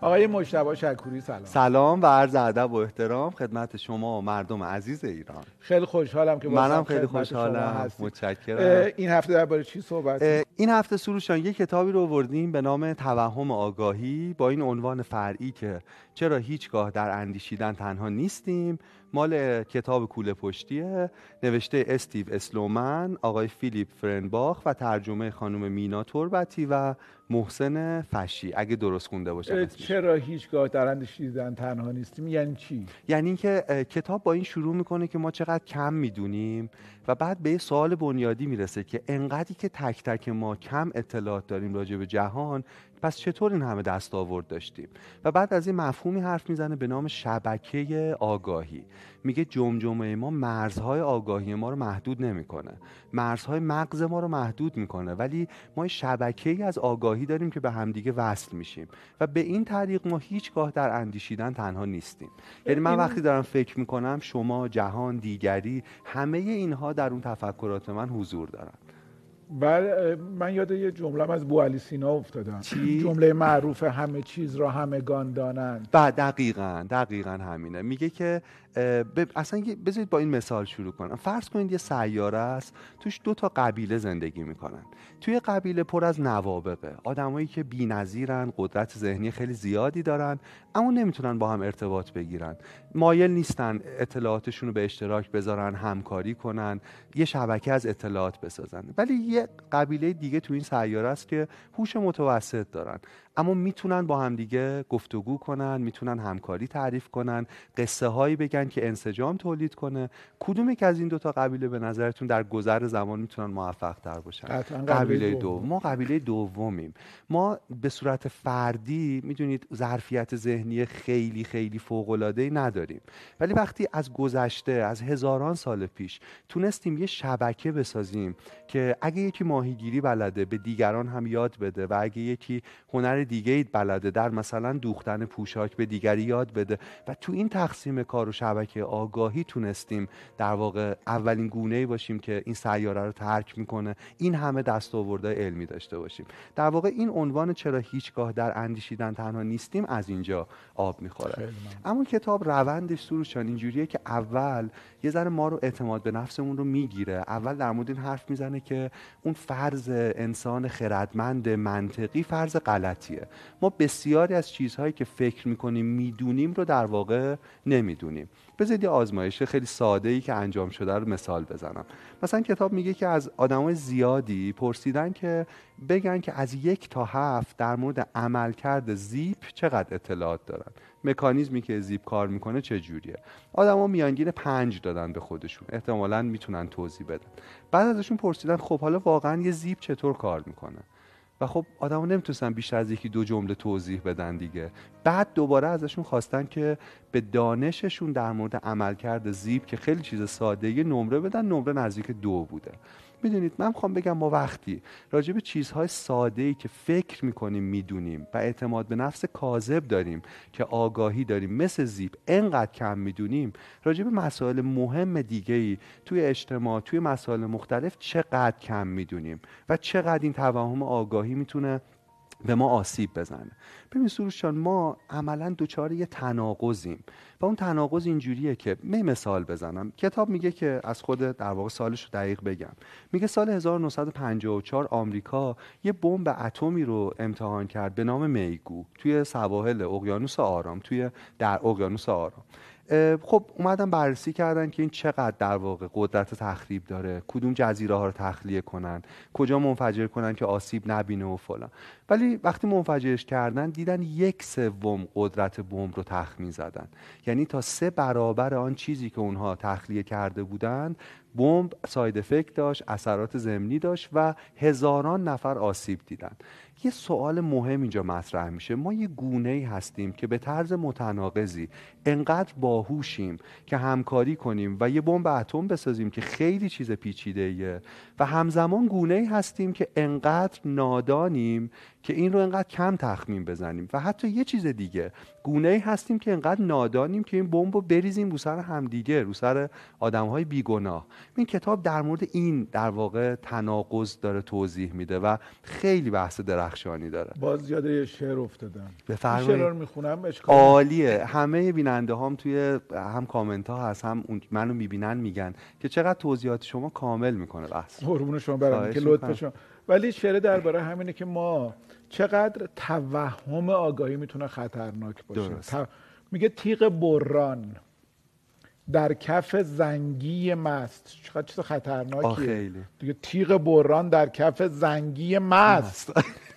آقای مجتبی شکوری سلام. سلام و عرض ادب و احترام خدمت شما و مردم عزیز ایران. خیلی خوشحالم که منم خیلی خوشحالم. متشکرم. این هفته درباره چی صحبت این هفته سروش جان یک کتابی رو آوردیم به نام توهم آگاهی با این عنوان فرعی که چرا هیچگاه در اندیشیدن تنها نیستیم؟ مال کتاب کوله پشتیه نوشته استیو اسلومن آقای فیلیپ فرنباخ و ترجمه خانم مینا تربتی و محسن فشی. اگه درست خونده باشم چرا هیچگاه در اندیشیدن تنها نیستیم؟ یعنی چی؟ یعنی اینکه کتاب با این شروع می‌کنه که ما چقدر کم می‌دونیم و بعد به یه سوال بنیادی می‌رسه که انقدری که تک تک ما کم اطلاعات داریم راجع به جهان پس چطور این همه دستاورد داشتیم؟ و بعد از این مفهومی حرف می‌زنه به نام شبکه آگاهی. میگه جمجمه ما مرزهای آگاهی ما رو محدود نمی‌کنه. مرزهای مغز ما رو محدود می‌کنه. ولی ما شبکه ای از آگاهی داریم که به همدیگه وصل میشیم. و به این طریق ما هیچگاه در اندیشیدن تنها نیستیم. یعنی من وقتی دارم فکر می‌کنم شما جهان دیگری همه اینها در اون تفکرات من حضور دارن. بله من یاد یه جمله از بو سینا افتادم. چی؟ جمله معروف همه چیز را همگان دانند. بعد دقیقا دقیقا همینه. میگه که اصلا بذارید با این مثال شروع کنم. فرض کنید یه سیاره است توش دو تا قبیله زندگی می‌کنن. توی قبیله پر از نوابقه. آدمایی که بی‌نظیرن قدرت ذهنی خیلی زیادی دارن اما نمی‌تونن با هم ارتباط بگیرن. مایل نیستن اطلاعاتشون رو به اشتراک بذارن همکاری کنن یه شبکه از اطلاعات بسازن. ولی یه قبیله دیگه تو این سیاره است که هوش متوسط دارن. اما می‌تونن با همدیگه گفتگو کنن می‌تونن همکاری تعریف کنن قصه هایی بگن که انسجام تولید کنه. کدوم که از این دوتا قبیله به نظرتون در گذر زمان می‌تونن موفق تر باشن قبیله دوم. ما قبیله دومیم. ما به صورت فردی می‌دونید ظرفیت ذهنی خیلی خیلی فوق العاده نداریم. ولی وقتی از گذشته از هزاران سال پیش تونستیم یه شبکه بسازیم که اگه یکی ماهیگیری بلده به دیگران هم یاد بده و اگه یکی هنر دیگه بلده. در مثلا دوختن پوشاک به دیگری یاد بده. و تو این تقسیم کار و شبکه آگاهی تونستیم در واقع اولین گونه ای باشیم که این سیاره رو ترک می‌کنه. این همه دستاوردهای علمی داشته باشیم. در واقع این عنوان چرا هیچگاه در اندیشیدن تنها نیستیم از اینجا آب می‌خوره. اما کتاب روندش سروشان اینجوریه که اول یه ذره ما رو اعتماد به نفسمون رو می‌گیره. اول در مورد این حرف می‌زنه که اون فرض انسان خردمند منطقی فرض غلطیه. ما بسیاری از چیزهایی که فکر می‌کنیم می‌دونیم رو در واقع نمی‌دونیم. بذارید یه آزمایش خیلی ساده ای که انجام شده رو مثال بزنم. مثلا کتاب میگه که از آدمای زیادی پرسیدن که بگن که از یک تا هفت در مورد عملکرد زیپ چقدر اطلاعات دارن. مکانیزمی که زیپ کار می‌کنه چه جوریه؟ آدما میانگین پنج دادن به خودشون. احتمالا می‌تونن توضیح بدن. بعد ازشون پرسیدن خب حالا واقعا یه زیپ چطور کار می‌کنه؟ و خب آدما نمی‌تونستن بیشتر از یکی دو جمله توضیح بدن دیگه. بعد دوباره ازشون خواستن که به دانششون در مورد عملکرد زیپ که خیلی چیز ساده نمره بدن نمره نزدیک دو بوده. می‌دونید من می‌خوام بگم ما وقتی راجع به چیزهای ساده ای که فکر می‌کنیم می‌دونیم و اعتماد به نفس کاذب داریم که آگاهی داریم مثل زیپ انقدر کم می‌دونیم راجع به مسائل مهم دیگه ای توی اجتماع توی مسائل مختلف چقدر کم می‌دونیم و چقدر این توهم آگاهی می‌تونه به ما آسیب بزنه. ببین سروشان ما عملا دوچار یه تناقضیم. و اون تناقض اینجوریه که می مثال بزنم. کتاب میگه که از خود در واقع سالش رو دقیق بگم. میگه سال 1954 آمریکا یه بمب اتمی رو امتحان کرد به نام میگو توی سواحل اقیانوس آرام توی در اقیانوس آرام. خب اومدن بررسی کردن که این چقدر در واقع قدرت تخریب داره کدوم جزیره ها رو تخلیه کنن کجا منفجر کنن که آسیب نبینه و فلان. ولی وقتی منفجرش کردن دیدن یک سوم قدرت بمب رو تخمین زدن. یعنی تا سه برابر آن چیزی که اونها تخلیه کرده بودند بمب ساید افکت داشت اثرات زمینی داشت و هزاران نفر آسیب دیدن. یه سوال مهم اینجا مطرح میشه. ما یه گونه ای هستیم که به طرز متناقضی انقدر باهوشیم که همکاری کنیم و یه بمب اتم بسازیم که خیلی چیز پیچیده ایه و همزمان گونه ای هستیم که انقدر نادانیم که این رو انقدر کم تخمین بزنیم. و حتی یه چیز دیگه گونه ای هستیم که انقدر نادانیم که این بمب رو بریزیم رو سر همدیگه رو سر آدم های بیگناه. این کتاب در مورد این در واقع تناقض داره توضیح میده و خیلی بحث درخت درخشانی داره. باز یاد یه شعر افتادم. بفرمایید. شعر رو می‌خونم اشکال عالیه. همه بیننده هم توی هم کامنت ها هست هم منو می‌بینن میگن که چقدر توضیحات شما کامل می‌کنه. بحث قربون شما برم که لطف. شما. ولی شعر درباره همینه که ما چقدر توهم آگاهی می‌تونه خطرناک باشه. درست. ت- میگه تیغ بران در کف زنگی مست. چقدر چیز خطرناکیه. دیگه تیغ بران در کف زنگی مست.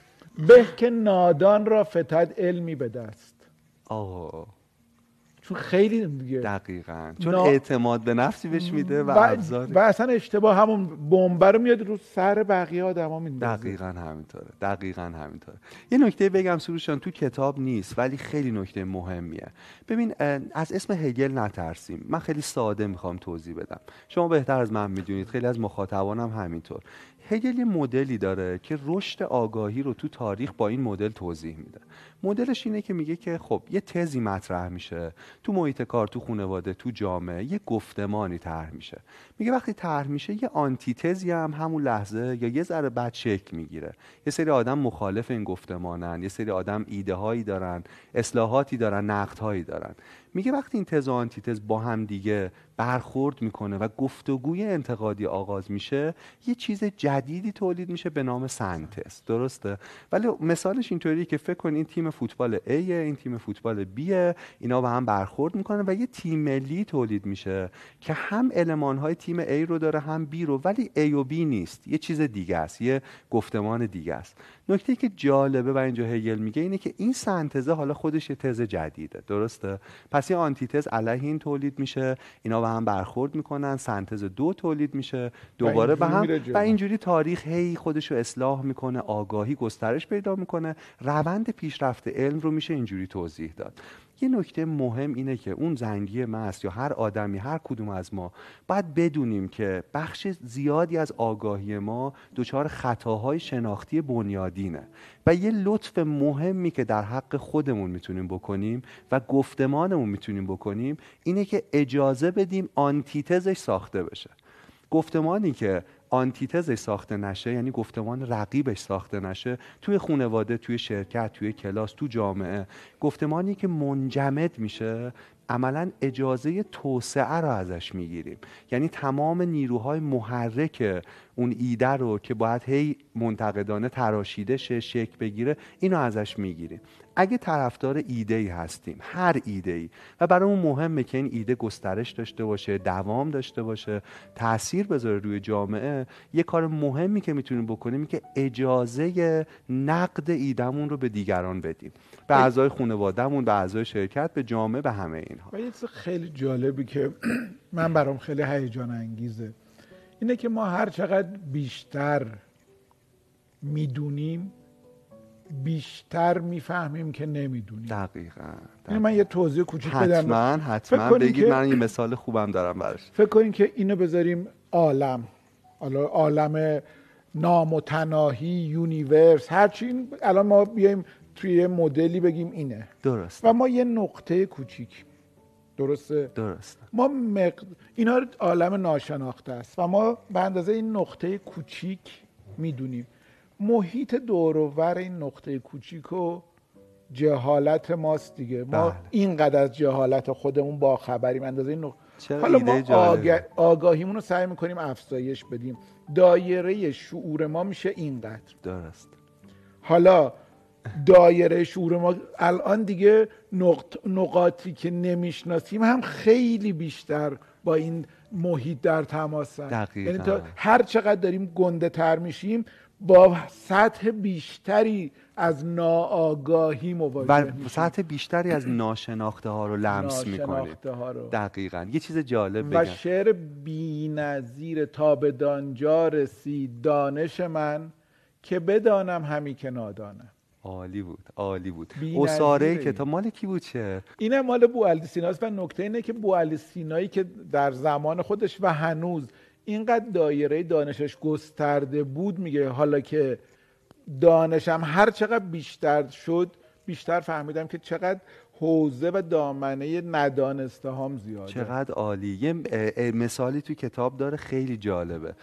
به که نادان را فتد علمی به دست. آه. چون خیلی دیگه دقیقا. چون نا- اعتماد به نفسی بهش میده و و, ابزاری. و اصلا اشتباه همون بمب رو میاد رو سر بقیه آدما میندازه. دقیقا همینطوره. دقیقا همینطوره. یه نکته بگم سروشان تو کتاب نیست ولی خیلی نکته مهمیه. ببین از اسم هگل نترسیم. من خیلی ساده می‌خوام توضیح بدم. شما بهتر از من می‌دونید. خیلی از مخاطبانم همینطور. هگل یه مدلی داره که رشد آگاهی رو تو تاریخ با این مدل توضیح میده. مدلش اینه که میگه که خب یه تزی مطرح میشه تو محیط کار تو خانواده تو جامعه یه گفتمانی طرح میشه. میگه وقتی طرح میشه یه آنتیتزی هم همون لحظه یا یه ذره بعد شکل می‌گیره. یه سری آدم مخالف این گفتمانن یه سری آدم ایده هایی دارن اصلاحاتی دارن نقدهایی دارن. میگه وقتی این تز و آنتیتز با هم دیگه برخورد می‌کنه و گفتگوی انتقادی آغاز میشه یه چیز جدیدی تولید میشه به نام سنتز درسته؟ ولی مثالش اینطوریه که فکر کن این تیم فوتبال A این تیم فوتبال B اینا با هم برخورد می‌کنن و یه تیم ملی تولید میشه که هم علمان های تیم A رو داره هم B رو. ولی A و B نیست. یه چیز دیگه است یه گفتمان دیگه است. نکته که جالبه و اینجا هگل میگه اینه که این سنتزه حالا خودش یه تز جدیده. درسته؟ پس یه آنتیتز علیه این تولید میشه. اینا با هم برخورد می‌کنن. سنتز دو تولید میشه. دوباره به هم. و اینجوری تاریخ هی خودش رو اصلاح می‌کنه. آگاهی گسترش پیدا می‌کنه. روند پیشرفت علم رو میشه اینجوری توضیح داد. یه نکته مهم اینه که اون زنگی مست یا هر آدمی هر کدوم از ما باید بدونیم که بخش زیادی از آگاهی ما دچار خطاهای شناختی بنیادینه و یه لطف مهمی که در حق خودمون می‌تونیم بکنیم و گفتمانمون می‌تونیم بکنیم اینه که اجازه بدیم آنتیتزش ساخته بشه. گفتمانی که آنتیتزش ساخته نشه یعنی گفتمان رقیبش ساخته نشه توی خانواده توی شرکت توی کلاس تو جامعه گفتمانی که منجمد میشه عملا اجازه توسعه رو ازش می‌گیریم. یعنی تمام نیروهای محرک اون ایده رو که باید هی منتقدانه تراشیده شه شکل بگیره اینو ازش می‌گیریم. اگه طرفدار ایده ای هستیم هر ایده ای و برامون مهمه که این ایده گسترش داشته باشه دوام داشته باشه تاثیر بذاره روی جامعه یه کار مهمی که می‌تونیم بکنیم که اجازه نقد ایدهمون رو به دیگران بدیم. به اعضای خانوادهمون به اعضای شرکت به جامعه به همه اینها. و یه چیز خیلی جالبی که من برام خیلی هیجان انگیزه اینه که ما هر چقدر بیشتر می‌دونیم بیشتر می‌فهمیم که نمی‌دونیم. دقیقا, یعنی من یه توضیح کوچیک بدم. حتما حتما. بگید که- من یه مثال خوبم دارم براش. فکر کنین که اینو بذاریم عالم. حالا عالم نامتناهی یونیورس هرچی این الان ما بیایم توی یه مدلی بگیم اینه. درست و ما یه نقطه کوچیک درسته؟ درست. ما مق... اینا عالم ناشناخته است و ما به اندازه این نقطه کوچیک می‌دونیم. محیط دور و ور این نقطه کوچیک رو جهالت ماست دیگه. ما بله. اینقدر از جهالت خودمون با خبریم اندازه این نق... چرا حالا ما. آگه... آگاهیمون رو سعی می‌کنیم افزایش بدیم. دایره شعور ما میشه اینقدر. درست. حالا دایره شعور ما الان دیگه نقط... نقاطی که نمی‌شناسیم هم خیلی بیشتر با این محیط در دقیقاً. یعنی تا هر چقدر داریم گنده تر میشیم با سطح بیشتری از ناآگاهی مواجه و میشیم. سطح بیشتری از ناشناخته ها رو لمس رو. دقیقا. یه چیز جالب و بگم. شعر بی‌نظیر تا به دانجا رسید دانش من که بدانم همی که نادانم. عالی بود عالی بود این. کتاب مال کی بود چه اینه مال بوعلی سیناست و نکته اینه که بوعلی سینایی که در زمان خودش و هنوز اینقدر دایره دانشش گسترده بود میگه حالا که دانشم هر چقدر بیشتر شد بیشتر فهمیدم که چقدر حوزه و دامنه ندانسته هم زیاده. چقدر عالی. یه مثالی تو کتاب داره خیلی جالبه.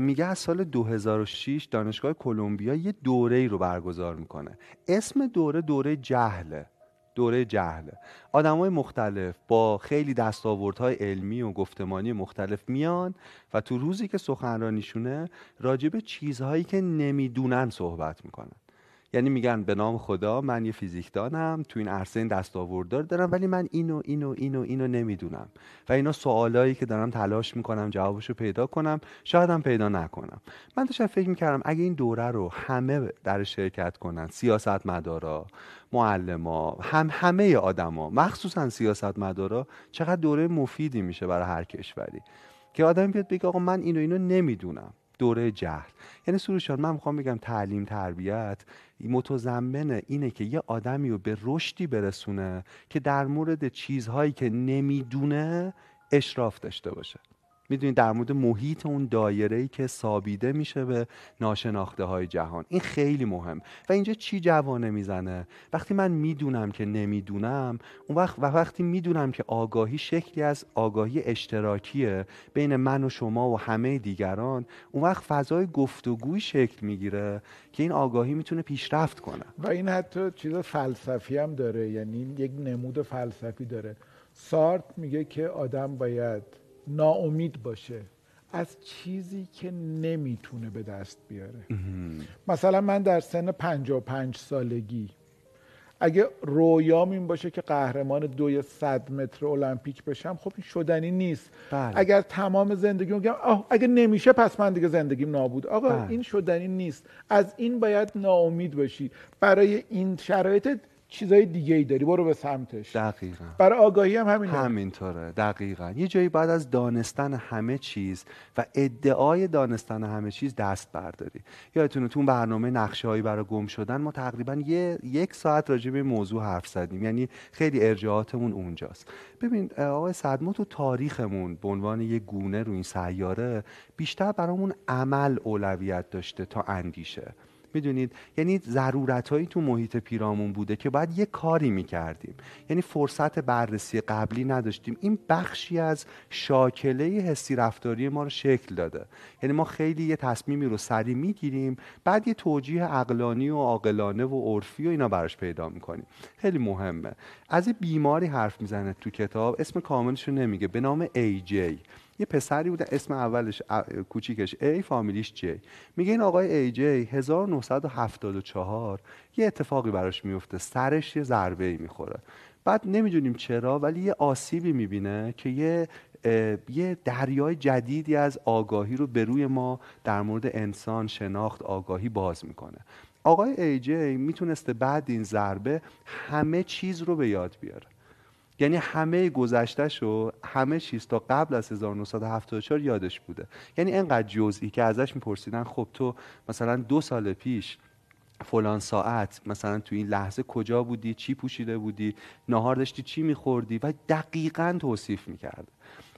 میگه از سال 2006 دانشگاه کلمبیا یه دوره ای رو برگزار می‌کنه. اسم دوره دوره جهله. دوره جهله. های مختلف با خیلی دستاوردهای علمی و گفتمانی مختلف میان و تو روزی که سخنرانیشونه راجب چیزهایی که نمی‌دونن صحبت می‌کنن. یعنی میگن به نام خدا من یه فیزیکدانم تو این عرصه این دستاورددار دارم ولی من اینو اینو اینو اینو نمی‌دونم. و اینا سوالایی که دارم تلاش می‌کنم جوابشو پیدا کنم شاید پیدا نکنم. من داشتم فکر می‌کردم اگه این دوره رو همه در شرکت کنن سیاست مدارا معلما هم همه آدما مخصوصا سیاست مدارا چقدر دوره مفیدی میشه برای هر کشوری. که آدم بیاد بگه آقا من اینو اینو نمی‌دونم. دوره جهل. یعنی سروشان من می‌خوام بگم تعلیم تربیت متضمن اینه که یه آدمی رو به رشدی برسونه که در مورد چیزهایی که نمی‌دونه اشراف داشته باشه. می‌دونید در مورد محیط اون دایره ای که سابیده میشه به ناشناخته های جهان. این خیلی مهم. و اینجا چی جوانه می‌زنه؟ وقتی من می‌دونم که نمی‌دونم اون وقت و وقتی می‌دونم که آگاهی شکلی از آگاهی اشتراکیه بین من و شما و همه دیگران اون وقت فضای گفتگوی شکل می‌گیره که این آگاهی می‌تونه پیشرفت کنه. و این حتی چیز فلسفی هم داره. یعنی یک نمود فلسفی داره. سارت میگه که آدم باید ناامید باشه از چیزی که نمی‌تونه به دست بیاره. مثلا من در سن 55 سالگی اگه رویام این باشه که قهرمان دوی صد متر المپیک بشم خب این شدنی نیست. بله. اگر تمام زندگی میگم اگه نمیشه پس من دیگه زندگیم نابود. آقا بله. این شدنی نیست. از این باید ناامید باشی. برای این شرایط چیزای دیگه ای داری برو به سمتش. دقیقا. برای آگاهی هم همین همینطوره دقیقا. یه جایی بعد از دانستن همه چیز و ادعای دانستن همه چیز دست برداری. یادتونه تو برنامه نقشه هایی برای گم شدن ما تقریبا یه یک ساعت راجع به موضوع حرف زدیم. یعنی خیلی ارجاعاتمون اونجاست. ببین آقای ما تو تاریخمون به عنوان یه گونه رو این سیاره بیشتر برامون عمل اولویت داشته تا اندیشه. می‌دونید؟ یعنی ضرورت هایی تو محیط پیرامون بوده که باید یه کاری می‌کردیم. یعنی فرصت بررسی قبلی نداشتیم. این بخشی از شاکله حسی رفتاری ما رو شکل داده. یعنی ما خیلی یه تصمیمی رو سریع می‌گیریم بعد یه توجیه عقلانی و عاقلانه و عرفی و اینا براش پیدا می‌کنیم. خیلی مهمه. از بیماری حرف می‌زنه تو کتاب اسم کاملش رو نمیگه. به نام AJ یه پسری بوده اسم اولش کوچیکش ای فامیلیش جی میگه این آقای ای جی 1974 یه اتفاقی براش میفته سرش یه ضربه ای می‌خوره. بعد نمی‌دونیم چرا ولی یه آسیبی می‌بینه که یه یه دریای جدیدی از آگاهی رو به روی ما در مورد انسان شناخت آگاهی باز می‌کنه. آقای ای جی می‌تونسته بعد این ضربه همه چیز رو به یاد بیاره. یعنی همه گذشتهش و همه چیز تا قبل از 1974 یادش بوده. یعنی انقدر جزئی که ازش میپرسیدن خب تو مثلا دو سال پیش فلان ساعت مثلا تو این لحظه کجا بودی؟ چی پوشیده بودی؟ نهار داشتی چی میخوردی؟ و دقیقا توصیف می‌کرد.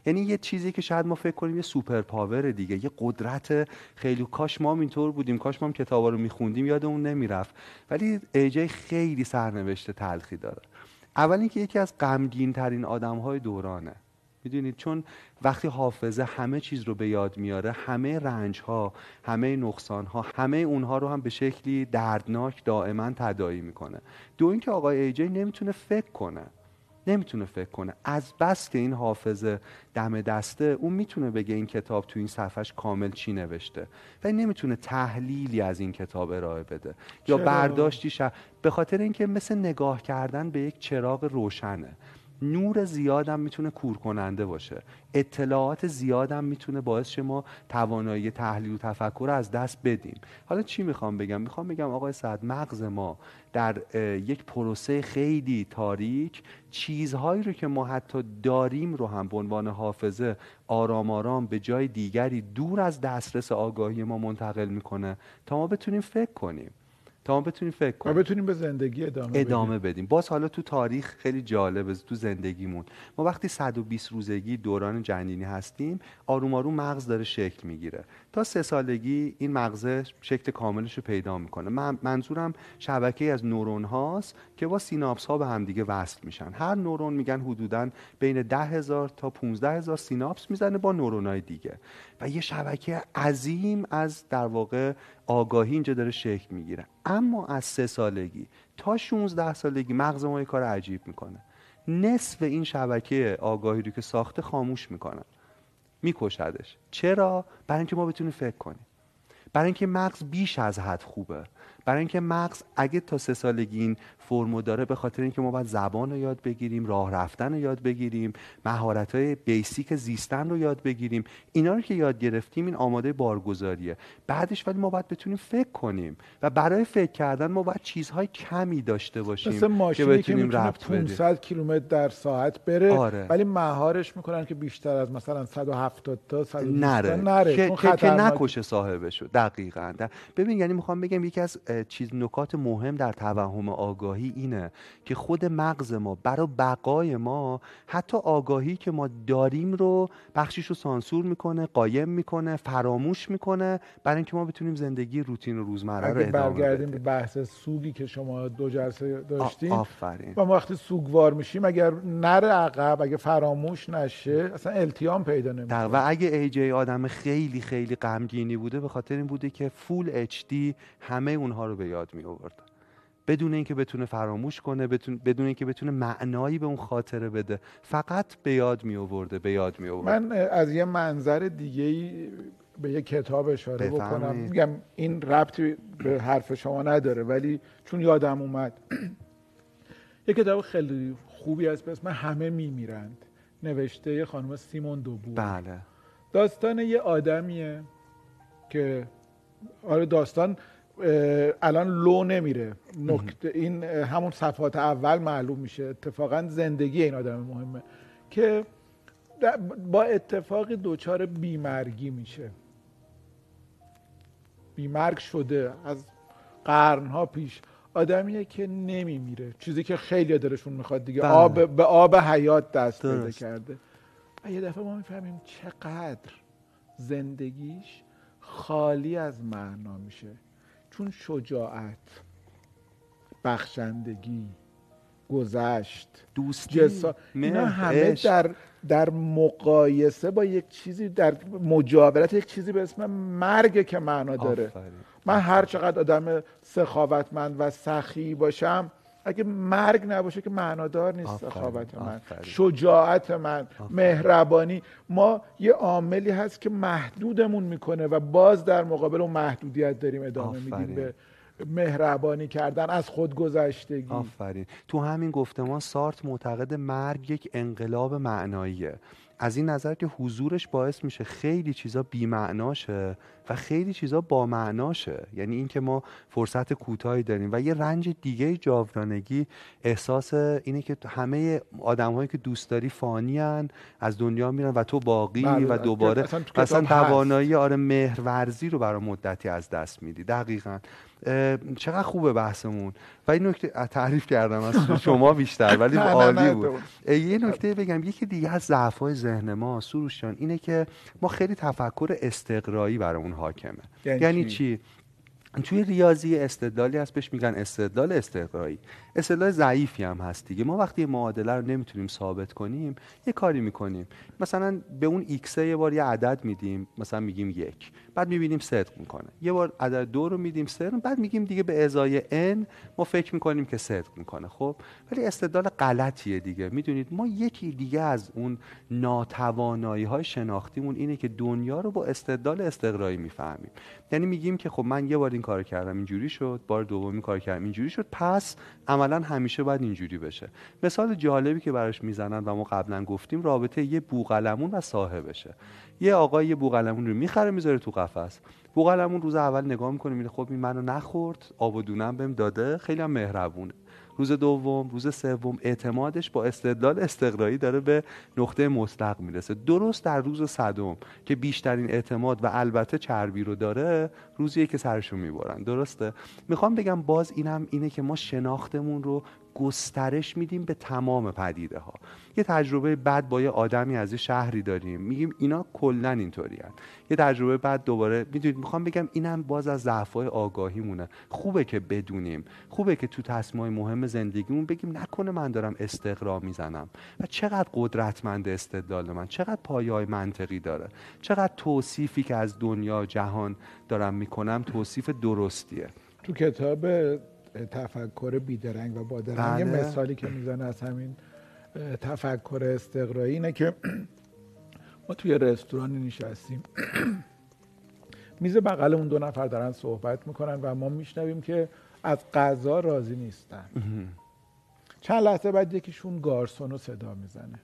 یعنی یه چیزی که شاید ما فکر کنیم یه سوپر پاور دیگه یه قدرت خیلی کاش ما اینطور بودیم کاش ما هم کتابا رو میخوندیم یادمون نمی‌رفت. ولی ایجای خیلی سرنوشت تلخی داره. اول اینکه یکی از غمگین ترین آدم های دورانه. می‌دونید؟ چون وقتی حافظه همه چیز رو به یاد میاره همه رنج ها همه نقصان ها همه اونها رو هم به شکلی دردناک دائما تدایی می‌کنه. دو اینکه آقای ایجی نمی‌تونه فکر کنه. نمی‌تونه فکر کنه. از بس که این حافظه دم دسته اون می‌تونه بگه این کتاب تو این صفحش کامل چی نوشته. و نمی‌تونه تحلیلی از این کتاب ارائه بده. یا برداشتی شد به خاطر اینکه مثل نگاه کردن به یک چراغ روشنه. نور زیادم می‌تونه کور کننده باشه. اطلاعات زیادم می‌تونه باعث شما توانایی تحلیل و تفکر از دست بدیم. حالا چی می‌خوام بگم؟ می‌خوام بگم آقای سعد مغز ما در یک پروسه خیلی تاریک چیزهایی رو که ما حتی داریم رو هم به عنوان حافظه آرام آرام به جای دیگری دور از دسترس آگاهی ما منتقل می‌کنه تا ما بتونیم فکر کنیم. تا ما بتونیم فکر کنیم. و بتونیم به زندگی ادامه, ادامه بدیم. باز حالا تو تاریخ خیلی جالبه تو زندگیمون. ما وقتی 120 روزگی دوران جنینی هستیم آروم آروم مغز داره شکل می‌گیره. تا سه سالگی این مغزه شکل کاملش رو پیدا می‌کنه. من منظورم شبکه از نورون هاست که با سیناپس ها به همدیگه وصل میشن. هر نورون میگن حدودا بین ده هزار تا 15 هزار سیناپس می‌زنه با نورون های دیگه. و یه شبکه عظیم از در واقع آگاهی اینجا داره شکل می‌گیره. اما از سه سالگی تا 16 سالگی مغز ما یه کار عجیب می‌کنه. نصف این شبکه آگاهی رو که ساخته خاموش می‌کنن میکشدش. چرا؟ برای اینکه ما بتونیم فکر کنیم. برای اینکه مغز بیش از حد خوبه. برای اینکه مغز اگه تا سه سالگی این فرمو داره به خاطر اینکه ما باید زبان رو یاد بگیریم راه رفتن رو یاد بگیریم مهارت های بیسیک زیستن رو یاد بگیریم اینا رو که یاد گرفتیم این آماده بارگذاریه. بعدش ولی ما باید بتونیم فکر کنیم و برای فکر کردن ما باید چیزهای کمی داشته باشیم مثل ماشینی که, بتونیم رفت 500 کیلومتر در ساعت بره آره. ولی مهارش می‌کنن که بیشتر از مثلا 170 تا 120 نره, نره. که, که, که نکشه صاحبشو. دقیقاً. ببین یعنی می‌خوام بگم یکی از چیز نکات مهم در توهم آگاهی اینه که خود مغز ما برای بقای ما حتی آگاهی که ما داریم رو بخشیش رو سانسور می‌کنه قایم می‌کنه فراموش می‌کنه برای اینکه ما بتونیم زندگی روتین و روزمره رو ادامه برگردیم به بحث سوگی که شما دو جلسه داشتیم آفرین. و ما وقتی سوگوار میشیم اگر نره عقب اگه فراموش نشه اصلا التیام پیدا نمی‌کنه. و اگه ای جی آدم خیلی خیلی غمگینی بوده به خاطر این بوده که فول اچ همه اونها رو به یاد می آورد بدون اینکه بتونه فراموش کنه بدون اینکه بتونه معنایی به اون خاطره بده فقط به یاد می آورده به یاد می آورده من از یه منظر دیگه ای به یه کتاب اشاره بکنم. میگم این ربطی به حرف شما نداره ولی چون یادم اومد. یه کتاب خیلی خوبی است به اسم همه میمیرند. نوشته یه خانم سیمون دوبور. بله. داستان یه آدمیه که آره داستان الان لو نمیره. نکته این همون صفحات اول معلوم میشه. اتفاقا زندگی این آدم مهمه که با اتفاقی دوچار بیمرگی میشه. بیمرگ شده از قرنها پیش. آدمیه که نمیمیره. چیزی که خیلی دلشون می‌خواد دیگه. بله. آب به آب حیات دست پیدا کرده. و یه دفعه ما می‌فهمیم چقدر زندگیش خالی از معنا میشه. چون شجاعت بخشندگی گذشت دوستی جسا... اینا همه در در مقایسه با یک چیزی در مجاورت یک چیزی به اسم مرگ که معنا داره. من هر چقدر آدم سخاوتمند و سخی باشم اگه مرگ نباشه که معنادار نیست سخاوت من. شجاعت من مهربانی. ما یه عاملی هست که محدودمون می‌کنه و باز در مقابل اون محدودیت داریم ادامه میدیم به مهربانی کردن از خودگذشتگی. آفرین. تو همین گفتمان سارت معتقد مرگ یک انقلاب معناییه. از این نظر که حضورش باعث میشه خیلی چیزا بیمعناشه. و خیلی چیزا با معناشه. یعنی اینکه ما فرصت کوتاهی داریم. و یه رنج دیگه جاودانگی احساس اینه که همه آدمهایی که دوست داری فانی از دنیا میرن و تو باقی بله، و دوباره اصلا توانایی آره مهرورزی رو برای مدتی از دست میدی. دقیقا. چقدر خوبه بحثمون. و این نکته تعریف کردم از شما بیشتر ولی عالی بود. یه نکته بگم. یکی دیگه از ضعف‌های ذهن ما سروشان اینه که ما خیلی تفکر استقرایی برامون حاکمه. یعنی, یعنی چی؟ توی ریاضی استدلالی هست بهش میگن استدلال استقرایی. استدلال ضعیفی هم هست دیگه. ما وقتی معادله رو نمی‌تونیم ثابت کنیم یه کاری می‌کنیم. مثلا به اون x یه بار یه عدد میدیم مثلا میگیم یک. بعد می‌بینیم صدق می‌کنه. یه بار عدد دو رو میدیم صدق بعد میگیم دیگه به ازای n ما فکر می‌کنیم که صدق می‌کنه خب؟ ولی استدلال غلطیه دیگه. می‌دونید ما یکی دیگه از اون ناتوانایی های شناختیمون اینه که دنیا رو با استدلال استقرایی می‌فهمیم. یعنی میگیم که خب من یه بار این کار کردم اینجوری شد بار دومی کار کردم اینجوری شد پس عملا همیشه باید اینجوری بشه. مثال جالبی که براش می‌زنن و ما قبلا گفتیم رابطه یه بوقلمون و صاحبشه. یه آقای یه بوقلمون رو می‌خره می‌ذاره تو قفس. بوقلمون روز اول نگاه می‌کنه میره خب این منو نخورد آب و دونم بهم داده خیلی هم مهربونه. روز دوم روز سوم اعتمادش با استدلال استقرایی داره به نقطه مطلق می‌رسه. درست در روز صدم که بیشترین اعتماد و البته چربی رو داره روزیه که سرشون می‌برن. درسته؟ می‌خوام بگم باز اینم اینه که ما شناختمون رو گسترش میدیم به تمام پدیده ها یه تجربه بعد با یه آدمی از یه شهری داریم. میگیم اینا کلا اینطوری یه تجربه بعد دوباره می‌دونید می‌خوام بگم اینم باز از ضعفای آگاهیمونه. خوبه که بدونیم. خوبه که تو تصمیمای مهم زندگیمون بگیم نکنه من دارم استقرا می‌زنم. و چقدر قدرتمند استدلال من چقدر پایای منطقی داره. چقدر توصیفی که از دنیا جهان دارم می‌کنم توصیف درستیه. تو کتاب تفکر بیدرنگ و بادرنگ یه بله. مثالی که می‌زنه از همین تفکر استقرایی اینه که ما توی رستورانی نشستیم. میز بغل اون دو نفر دارن صحبت می‌کنن و ما میشنویم که از غذا راضی نیستن. چند لحظه بعد یکیشون گارسون رو صدا می‌زنه.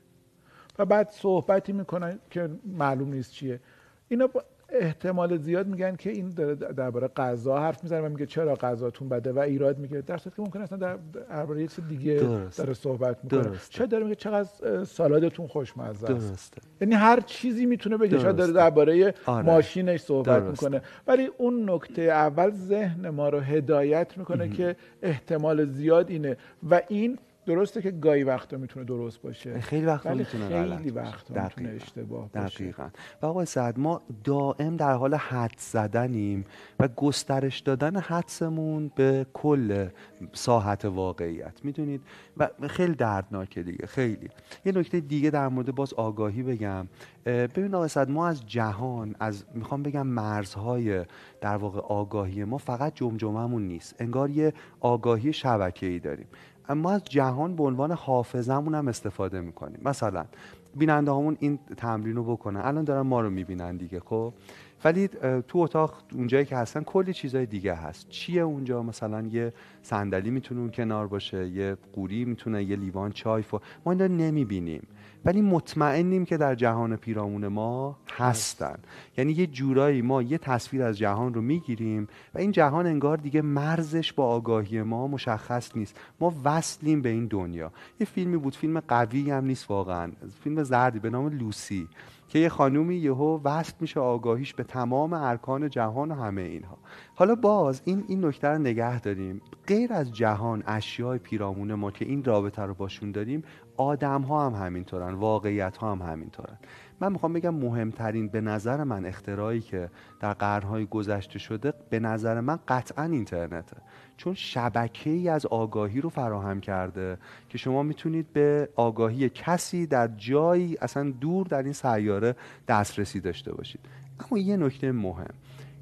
و بعد صحبتی می‌کنن که معلوم نیست چیه. اینا احتمال زیاد میگن که این داره درباره غذا حرف می‌زنه و میگه چرا غذاتون بده و ایراد میگه در که ممکن اصلا در درباره یک دیگه داره صحبت می‌کنه. شاید داره میگه چقدر سالادتون خوشمزه است. یعنی هر چیزی می‌تونه بگه. شاید داره درباره آره. ماشینش صحبت می‌کنه. ولی اون نکته اول ذهن ما رو هدایت می‌کنه که احتمال زیاد اینه و این درسته که گاهی وقتا می‌تونه درست باشه خیلی وقتا می‌تونه غلط خیلی وقتا می‌تونه اشتباه باشه. دقیقا. و آقای سعد ما دائم در حال حد زدنیم و گسترش دادن حدسمون به کل ساحت واقعیت می‌دونید؟ و خیلی دردناکه دیگه خیلی. یه نکته دیگه در مورد باز آگاهی بگم. ببین آقای سعد ما از جهان از می‌خوام بگم مرزهای در واقع آگاهی ما فقط جمجمهمون نیست. انگار یه آگاهی شبکه‌ای داریم. ما از جهان به عنوان حافظمون هم استفاده می‌کنیم. مثلا بیننده همون این تمرین رو بکنن. الان دارن ما رو می‌بینن دیگه خب؟ ولی تو اتاق اونجایی که هستن کلی چیزای دیگه هست. چیه اونجا؟ مثلا یه صندلی می‌تونه کنار باشه یه قوری می‌تونه یه لیوان چای فو ما این نمی‌بینیم. ولی مطمئنیم که در جهان پیرامون ما هستن. یعنی یه جورایی ما یه تصویر از جهان رو می‌گیریم و این جهان انگار دیگه مرزش با آگاهی ما مشخص نیست. ما وصلیم به این دنیا. یه فیلمی بود فیلم قوی هم نیست واقعا. فیلم زردی به نام لوسی. که یه خانومی یهو وصل میشه آگاهیش به تمام ارکان جهان و همه اینها. حالا باز این این نکته رو نگه داریم. غیر از جهان اشیای پیرامون ما که این رابطه رو باشون داریم آدم ها هم همینطورن واقعیت ها هم همینطورن. من می‌خوام بگم مهمترین به نظر من اختراعی که در قرنهای گذشته شده به نظر من قطعا اینترنته. چون شبکه ای از آگاهی رو فراهم کرده که شما می‌تونید به آگاهی کسی در جایی اصلا دور در این سیاره دسترسی داشته باشید. اما یه نکته مهم.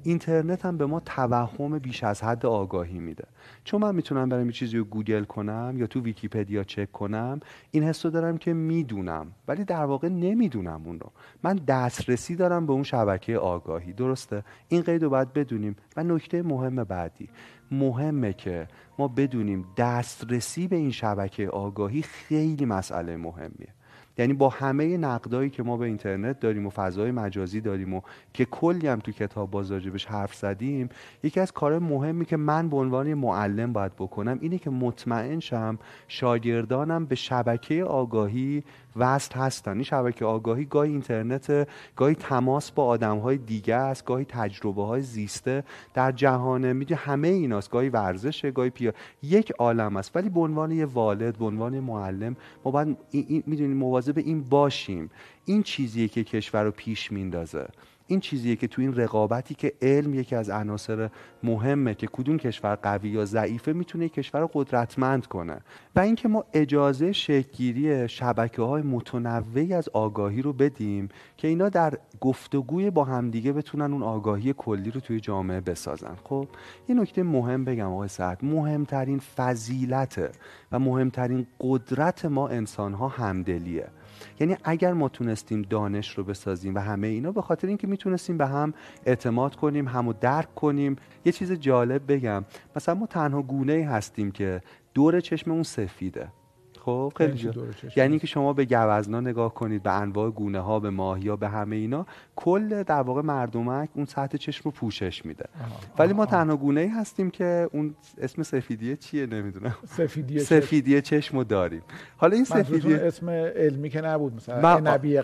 اینترنت هم به ما توهم بیش از حد آگاهی میده. چون من می‌تونم برم یه چیزی رو گوگل کنم یا تو ویکیپدیا چک کنم این حس رو دارم که می‌دونم ولی در واقع نمی‌دونم اون رو. من دسترسی دارم به اون شبکه آگاهی درسته؟ این قید رو باید بدونیم. و نکته مهم بعدی. مهمه که ما بدونیم دسترسی به این شبکه آگاهی خیلی مسئله مهمیه. یعنی با همه نقدایی که ما به اینترنت داریم و فضای مجازی داریم و که کلی هم تو کتاب باز بهش حرف زدیم یکی از کار مهمی که من به عنوان معلم باید بکنم اینه که مطمئن شم شاگردانم به شبکه آگاهی وصل هستن. این شبکه آگاهی گاهی اینترنت گاهی تماس با آدم های دیگه است گاهی تجربه های زیسته در جهان. میگه همه ایناست. گاهی ورزشه گاهی پیا یک عالم است. ولی به عنوان یه والد به عنوان معلم ما باید می‌دونیم مواظب این باشیم. این چیزیه که کشور رو پیش میندازه. این چیزیه که تو این رقابتی که علم یکی از عناصر مهمه که کدوم کشور قوی یا ضعیفه می‌تونه کشور رو قدرتمند کنه. و اینکه ما اجازه شکلگیری شبکه های متنوعی از آگاهی رو بدیم که اینا در گفتگوی با همدیگه بتونن اون آگاهی کلی رو توی جامعه بسازن. خب یه نکته مهم بگم آقای سعد. مهمترین فضیلت و مهمترین قدرت ما انسان ها همدلیه. یعنی اگر ما تونستیم دانش رو بسازیم و همه اینا به خاطر اینکه می‌تونستیم به هم اعتماد کنیم همو درک کنیم یه چیز جالب بگم. مثلا ما تنها گونه هستیم که دور چشم اون سفیده. خب خیلی یعنی جا. یعنی که شما به گوزنا نگاه کنید به انواع گونه ها به ماهی ها به همه اینا کل در واقع مردمک اون سطح چشم رو پوشش میده ولی ما. تنها گونه ای هستیم که اون اسم سفیدیه چیه نمی‌دونم سفیدی چشم. سفیدی چشم رو داریم حالا این منظورتون سفیدی اسم علمی که نبود مثلا نبی.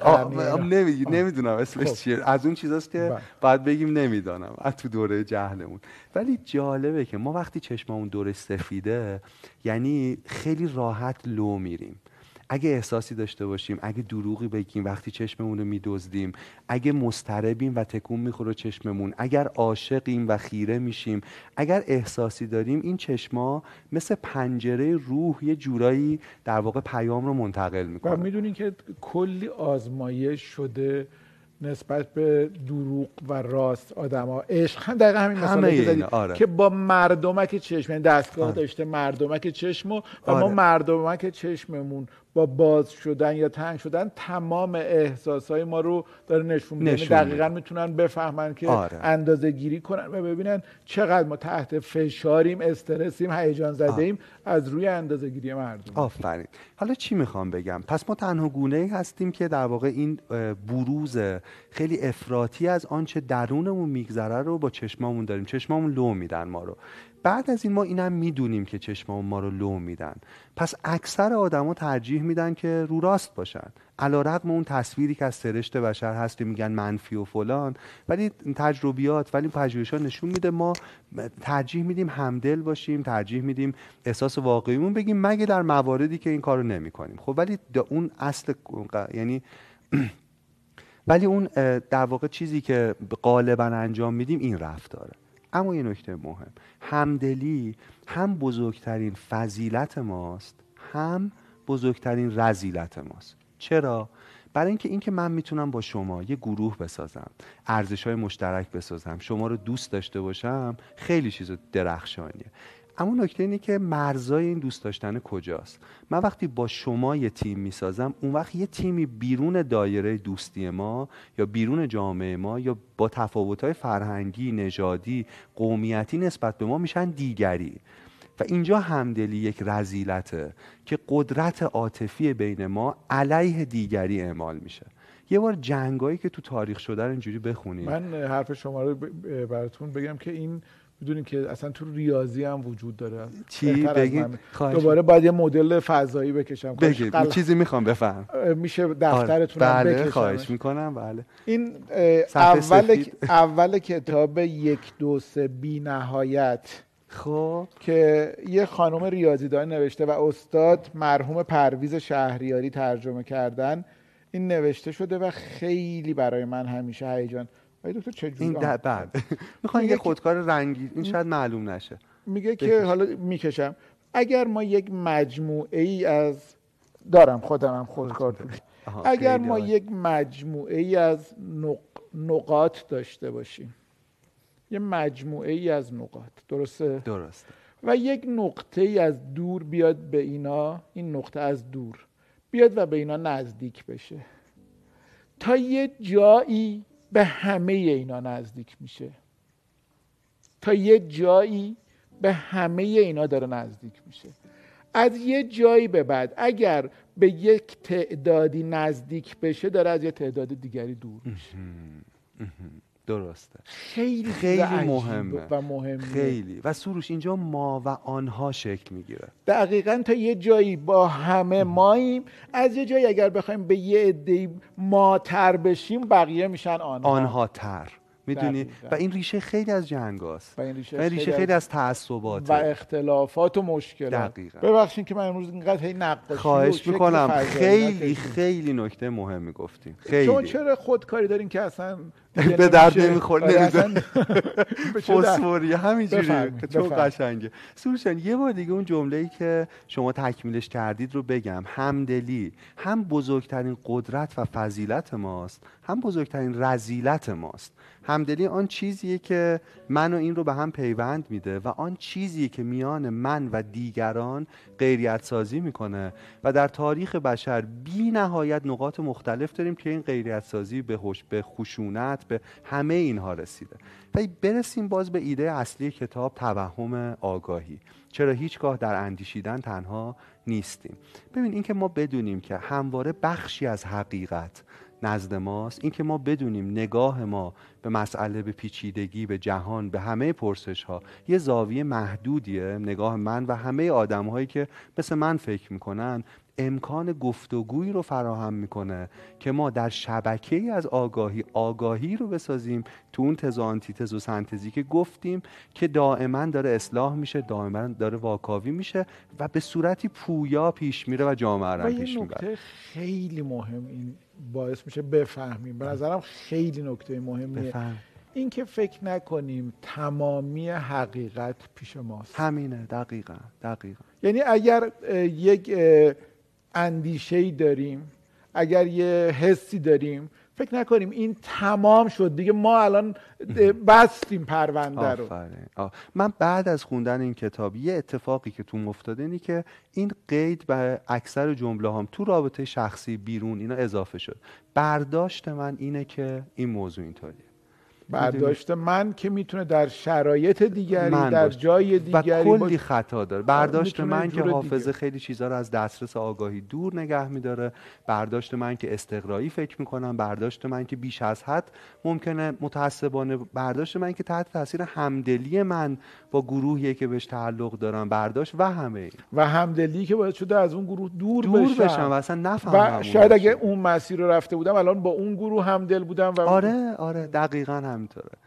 نمی‌دونم اسمش خب. چیه از اون چیزاست که بله. باید بگیم نمی‌دانم از تو دوره جهلمون ولی جالبه که ما وقتی چشممون دورش سفیده یعنی خیلی راحت لو میریم. اگه احساسی داشته باشیم اگه دروغی بگیم وقتی چشممون رو میدزدیم اگه مضطربیم و تکون می‌خوره چشممون اگر عاشقیم و خیره میشیم اگر احساسی داریم این چشما مثل پنجره روح یه جورایی در واقع پیام رو منتقل و می‌کنه می‌دونین که کلی آزمایش شده نسبت به دروغ و راست آدما عشق هم دقیقا همین همه مثالی که زدی آره. که با مردمک چشم یعنی دستگاه آره. داشته مردمک چشم و, و ما آره. مردمک چشممون با باز شدن یا تنگ شدن تمام احساسای ما رو داره نشون میده. یعنی. دقیقا می‌تونن بفهمن که آره. اندازه گیری کنن و ببینن چقدر ما تحت فشاریم استرسیم هیجان زده ایم از روی اندازه گیری مردم. آفرین. حالا چی می‌خوام بگم؟ پس ما تنها گونه ای هستیم که در واقع این بروز خیلی افراطی از آنچه درونمون میگذره رو با چشمامون داریم. چشمامون لو میدن ما رو. بعد از این ما اینم می‌دونیم که چشمامون ما رو لو میدن. پس اکثر آدما ترجیح میدن که رو راست باشن. علیرغم اون تصویری که از سرشت بشر هست که میگن منفی و فلان ولی تجربیات ولی پژوهش‌ها نشون میده ما ترجیح میدیم همدل باشیم ترجیح میدیم احساس واقعیمون بگیم مگه در مواردی که این کارو نمی‌کنیم. خب ولی اون اصل یعنی ولی اون در واقع چیزی که غالبا انجام میدیم این رفتاره. اما یه نکته مهم. همدلی هم بزرگترین فضیلت ماست هم بزرگترین رذیلت ماست. چرا؟ برای اینکه اینکه من می‌تونم با شما یه گروه بسازم ارزش های مشترک بسازم شما رو دوست داشته باشم خیلی چیز درخشانیه. اما نکته اینه که مرزای این دوست داشتن کجاست؟ من وقتی با شما یه تیم می‌سازم اون وقت یه تیمی بیرون دایره دوستی ما یا بیرون جامعه ما یا با تفاوت‌های فرهنگی نژادی قومیتی نسبت به ما میشن دیگری. و اینجا همدلی یک رزیلته که قدرت عاطفی بین ما علیه دیگری اعمال میشه. یه بار جنگایی که تو تاریخ شده اینجوری بخونید. من حرف شما رو براتون بگم که این می‌دونین که اصلا تو ریاضی هم وجود داره. چی؟ خواهش دوباره باید یه مدل فضایی بکشم. بگید قل- چیزی می‌خوام بفهم. میشه آره. دفترتون هم بله بکشم خواهش می‌کنم. بله. این اول سفید. اول کتاب یک دو سه بی نهایت. خب. که یه خانم ریاضیدان نوشته و استاد مرحوم پرویز شهریاری ترجمه کردن. این نوشته شده و خیلی برای من همیشه هیجان ولی دکتر چجوری این. در بعد. می‌خوام میگه یه خودکار رنگی این شاید معلوم نشه. میگه که. حالا می‌کشم. اگر ما یک مجموعه ای از دارم خودم هم خودکار اگر ما. یک مجموعه ای از نق... نقاط داشته باشیم. یه مجموعه ای از نقاط. درسته؟ درسته. و یک نقطه ای از دور بیاد به اینا این نقطه از دور بیاد و به اینا نزدیک بشه. تا یه جایی به همه اینا نزدیک میشه. تا یه جایی به همه اینا داره نزدیک میشه. از یه جایی به بعد اگر به یک تعدادی نزدیک بشه داره از یه تعداد دیگری دور میشه. درسته. خیلی خیلی مهمه. و مهمه خیلی. و سروش اینجا ما و آنها شکل می‌گیره. دقیقا تا یه جایی با همه ماییم. از یه جایی اگر بخوایم به یه عده ماتر بشیم بقیه میشن آنها. آنها تر. می‌دونی. و این ریشه خیلی از جنگ هست و این ریشه, و این ریشه خیلی از تعصبات و اختلافات و مشکلات. دقیقاً. ببخشید که من امروز اینقدر هی نقاشی و خواهش می‌کنم. خیلی. خیلی نکته مهمی گفتین شما خیلی چرا خودکاری دارین که اصلا به درد؟ نمی‌خوره،؟ فسفوری همینجوری چون. قشنگه سروشان یه بار دیگه اون جمله ای که شما تکمیلش کردید رو بگم همدلی هم بزرگترین قدرت و فضیلت ماست هم بزرگترین رزیلت ماست همدلی آن چیزیه که من و این رو به هم پیوند میده و آن چیزیه که میان من و دیگران غیریت سازی می‌کنه و در تاریخ بشر بی نهایت نقاط مختلف داریم که این غیریت سازی به, به خشونت به همه اینها رسیده. و برسیم باز به ایده اصلی کتاب توهم آگاهی. چرا هیچگاه در اندیشیدن تنها نیستیم. ببین اینکه ما بدونیم که همواره بخشی از حقیقت نزد ماست اینکه ما بدونیم نگاه ما به مسئله به پیچیدگی به جهان به همه پرسش ها یه زاویه محدودیه. نگاه من و همه آدم هایی که مثل من فکر می‌کنن امکان گفتگویی رو فراهم می‌کنه که ما در شبکه ای از آگاهی آگاهی رو بسازیم تو اون تز و آنتیتز و سنتزی که گفتیم که دائما داره اصلاح میشه دائما داره واکاوی میشه و به صورتی پویا پیش میره و جامعه رو پیش می‌بره. خیلی مهم این باعث میشه بفهمیم. به نظرم خیلی نکته مهمیه. بفهم. این که فکر نکنیم تمامی حقیقت پیش ماست. همینه دقیقا دقیقا. یعنی اگر یک اندیشه ای داریم اگر یه حسی داریم فکر نکنیم این تمام شد دیگه ما الان بستیم پرونده رو. من بعد از خوندن این کتاب یه اتفاقی که تو افتاده اینی که این قید به اکثر جمله هم تو رابطه شخصی بیرون اینا اضافه شد. برداشت من اینه که این موضوع اینطوریه. برداشت من که می‌تونه در شرایط دیگری در جای دیگری و کلی خطا داره. برداشت من که حافظه خیلی چیزها رو از دسترس آگاهی دور نگه میداره. برداشت من که استقرایی فکر می‌کنم. برداشت من که بیش از حد ممکنه متعصبانه. برداشت من که تحت تاثیر همدلی من با گروهی که بهش تعلق دارم. برداشت و همه این. و همدلی که باید شده از اون گروه دور, دور بشم, بشم و اصلا نفهمم و شاید اگه اون مسیر رو رفته بودم الان با اون گروه همدل بودم و آره آره. دقیقا همینطوره.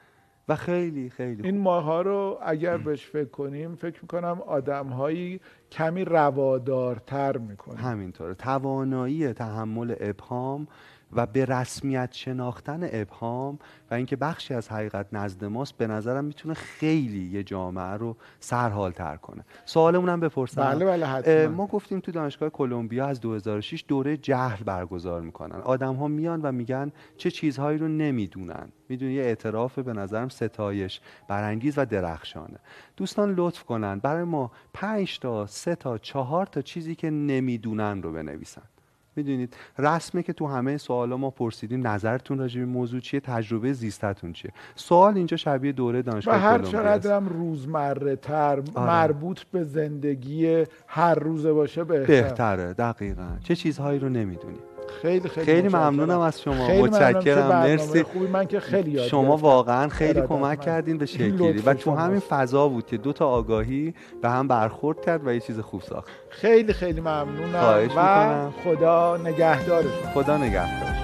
و خیلی خیلی این ماها رو اگر بهش فکر کنیم فکر می‌کنم آدم هایی کمی روادارتر می‌کنه همینطوره. توانایی تحمل ابهام و به رسمیت شناختن ابهام و اینکه بخشی از حقیقت نزد ماست به نظرم می‌تونه خیلی یه جامعه رو سرحال تر کنه. سوالمون هم بپرسم. بله بله. ما گفتیم تو دانشگاه کلمبیا از 2006 دوره جهل برگزار می‌کنن. آدم ها میان و میگن چه چیزهایی رو نمی‌دونن. می‌دونی یه اعتراف به نظرم ستایش برانگیز و درخشانه. دوستان لطف کنن. برای ما پنج تا سه تا چهار تا چیزی که نمی‌دونن رو بنویسن. می‌دونید. رسمه که تو همه سوالا ما پرسیدیم نظرتون راجع به موضوع چیه تجربه زیستتون چیه؟ سوال اینجا شبیه دوره دانشگاه و هر چقدرم روزمره تر آره. مربوط به زندگی هر روزه باشه بهتر. بهتره دقیقا. چه چیزهایی رو نمی‌دونی. خیلی خیلی, خیلی ممنونم از شما. متشکرم. مرسی. خوبی. من که خیلی یاد شما واقعا خیلی کمک کردین به شکلی. و تو همین فضا بود که دو تا آگاهی به هم برخورد کرد و یه چیز خوب ساخت. خیلی خیلی ممنونم و خدا نگهدارتون. خدا نگهدار.